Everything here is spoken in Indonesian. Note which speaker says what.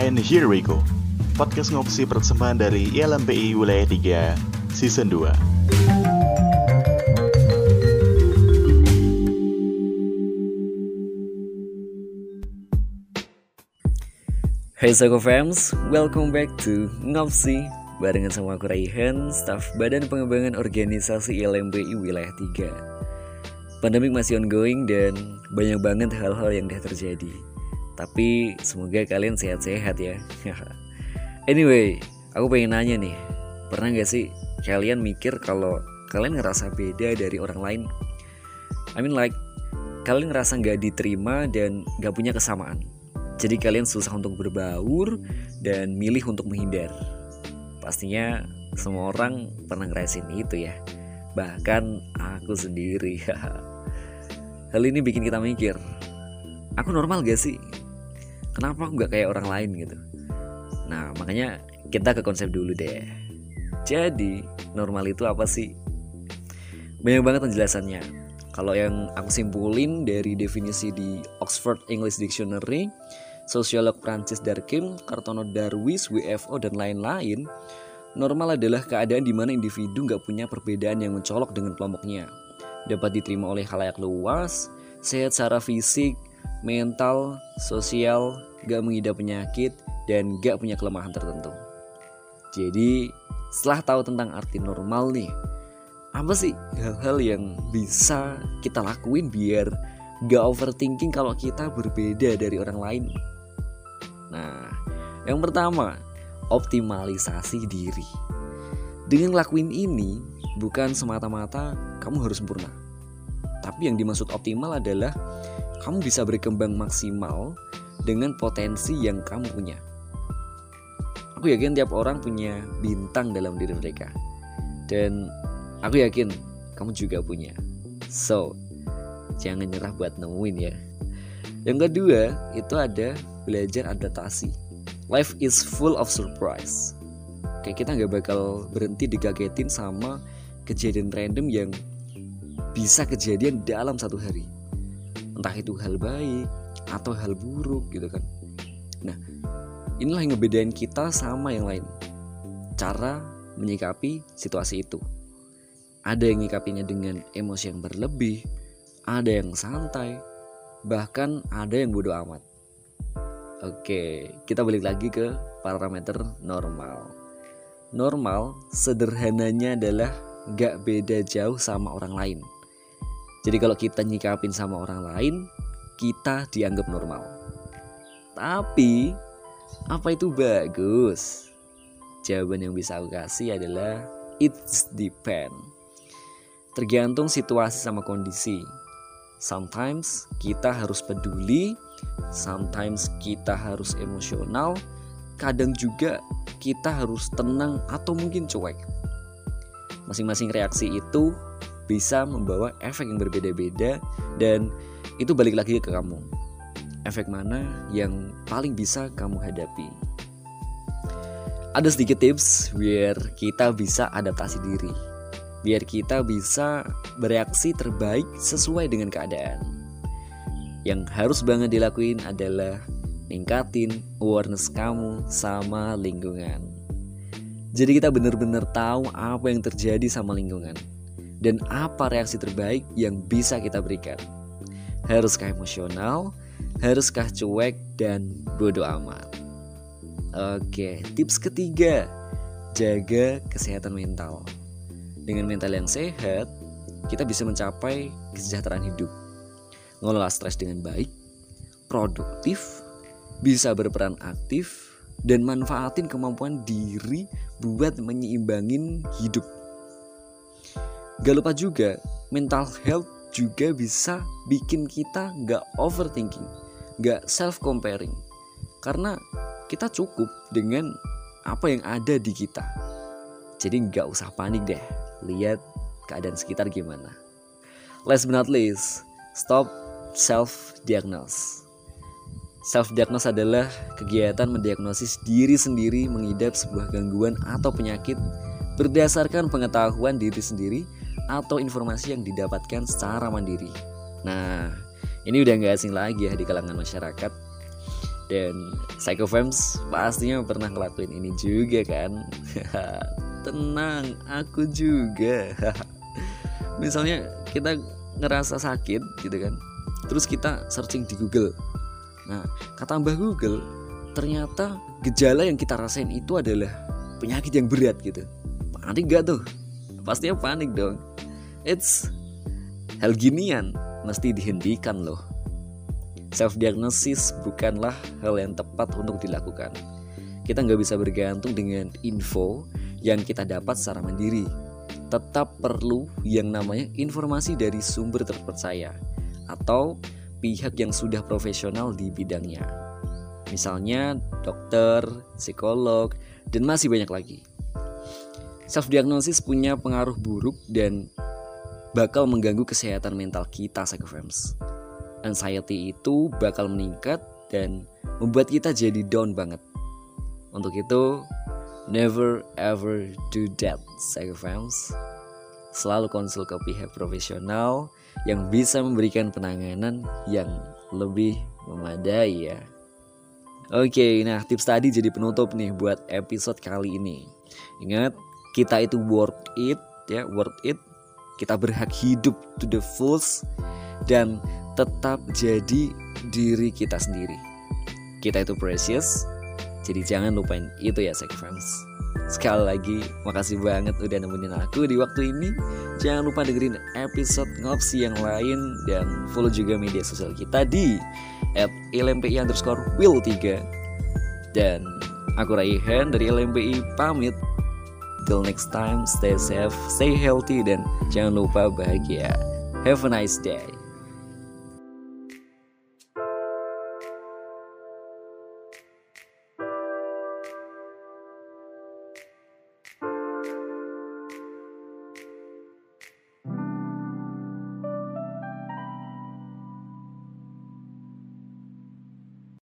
Speaker 1: And here we go. Podcast ngopsi persembahan dari ILMPI Wilayah 3 Season 2.
Speaker 2: Hey Soko Fams, welcome back to Ngopsi Barengan sama aku Raihan, staf Badan Pengembangan Organisasi ILMPI Wilayah 3 Pandemik masih ongoing dan banyak banget hal-hal yang dah terjadi Tapi semoga kalian sehat-sehat ya Anyway, aku pengen nanya nih Pernah gak sih kalian mikir kalau kalian ngerasa beda dari orang lain? I mean like, kalian ngerasa gak diterima dan gak punya kesamaan jadi kalian susah untuk berbaur dan milih untuk menghindar. Pastinya semua orang pernah ngerasain itu ya. Bahkan aku sendiri. Hal ini bikin kita mikir, aku normal gak sih? Kenapa aku gak kayak orang lain gitu? Nah makanya kita ke konsep dulu deh. Jadi normal itu apa sih? Banyak banget penjelasannya. Kalau yang aku simpulin dari definisi di Oxford English Dictionary, sosiolog Prancis Darkim, Kartono Darwis, WFO, dan lain-lain, normal adalah keadaan di mana individu nggak punya perbedaan yang mencolok dengan kelompoknya, dapat diterima oleh halayak luas, sehat secara fisik, mental, sosial, gak mengidap penyakit, dan gak punya kelemahan tertentu. Jadi, setelah tahu tentang arti normal nih, apa sih hal-hal yang bisa kita lakuin biar gak overthinking kalau kita berbeda dari orang lain? Nah, yang pertama, optimalisasi diri. Dengan lakuin ini, bukan semata-mata kamu harus sempurna. Tapi yang dimaksud optimal adalah kamu bisa berkembang maksimal dengan potensi yang kamu punya. Aku yakin tiap orang punya bintang dalam diri mereka. Dan aku yakin kamu juga punya. So, jangan nyerah buat nemuin ya. Yang kedua, itu ada belajar adaptasi. Life is full of surprise. Kayak kita nggak bakal berhenti digagetin sama kejadian random yang bisa kejadian dalam satu hari. Entah itu hal baik atau hal buruk gitu kan. Nah, inilah yang ngebedain kita sama yang lain. Cara menyikapi situasi itu. Ada yang nyikapinya dengan emosi yang berlebih, ada yang santai, bahkan ada yang bodoh amat. Oke, kita balik lagi ke parameter normal. Normal sederhananya adalah gak beda jauh sama orang lain. Jadi kalau kita nyikapin sama orang lain, kita dianggap normal. Tapi, apa itu bagus? Jawaban yang bisa aku kasih adalah it's depend. Tergantung situasi sama kondisi. Sometimes kita harus peduli, Sometimes kita harus emosional, kadang juga kita harus tenang atau mungkin cuek. Masing-masing reaksi itu bisa membawa efek yang berbeda-beda dan itu balik lagi ke kamu. Efek mana yang paling bisa kamu hadapi? Ada sedikit tips biar kita bisa adaptasi diri. Biar kita bisa bereaksi terbaik sesuai dengan keadaan yang harus banget dilakuin adalah ningkatin awareness kamu sama lingkungan. Jadi kita benar-benar tahu apa yang terjadi sama lingkungan dan apa reaksi terbaik yang bisa kita berikan. Haruskah emosional, haruskah cuek dan bodoh amat. Oke, tips ketiga, jaga kesehatan mental. Dengan mental yang sehat, kita bisa mencapai kesejahteraan hidup ngelola stres dengan baik, produktif, bisa berperan aktif, dan manfaatin kemampuan diri buat menyeimbangin hidup. Gak lupa juga, mental health juga bisa bikin kita gak overthinking, gak self-comparing. Karena kita cukup dengan apa yang ada di kita. Jadi gak usah panik deh, lihat keadaan sekitar gimana. Last but not least, stop self-diagnose. Self-diagnose adalah kegiatan mendiagnosis diri sendiri mengidap sebuah gangguan atau penyakit berdasarkan pengetahuan diri sendiri atau informasi yang didapatkan secara mandiri. Nah, ini udah nggak asing lagi ya di kalangan masyarakat. Dan Psychofams pastinya pernah ngelakuin ini juga kan Tenang, aku juga Misalnya kita ngerasa sakit gitu kan Terus kita searching di Google Nah, kata Mbah Google Ternyata gejala yang kita rasain itu adalah penyakit yang berat gitu Panik gak tuh? Pastinya panik dong It's hal ginian mesti dihentikan loh Self diagnosis bukanlah hal yang tepat untuk dilakukan. Kita nggak bisa bergantung dengan info yang kita dapat secara mandiri. Tetap perlu yang namanya informasi dari sumber terpercaya atau pihak yang sudah profesional di bidangnya. Misalnya dokter, psikolog, dan masih banyak lagi. Self diagnosis punya pengaruh buruk dan bakal mengganggu kesehatan mental kita, Psychofams anxiety itu bakal meningkat dan membuat kita jadi down banget. Untuk itu, never ever do that, fans. Selalu konsul ke pihak profesional yang bisa memberikan penanganan yang lebih memadai ya. Oke, nah tips tadi jadi penutup nih buat episode kali ini. Ingat, kita itu worth it ya, worth it. Kita berhak hidup to the fullest dan tetap jadi diri kita sendiri. Kita itu precious, jadi jangan lupain itu ya Sek Friends. Sekali lagi, makasih banget udah nemenin aku di waktu ini. Jangan lupa dengerin episode ngopsi yang lain dan follow juga media sosial kita di at LMPI underscore will 3 dan aku Raihan dari LMPI pamit till next time stay safe stay healthy dan jangan lupa bahagia. Have a nice day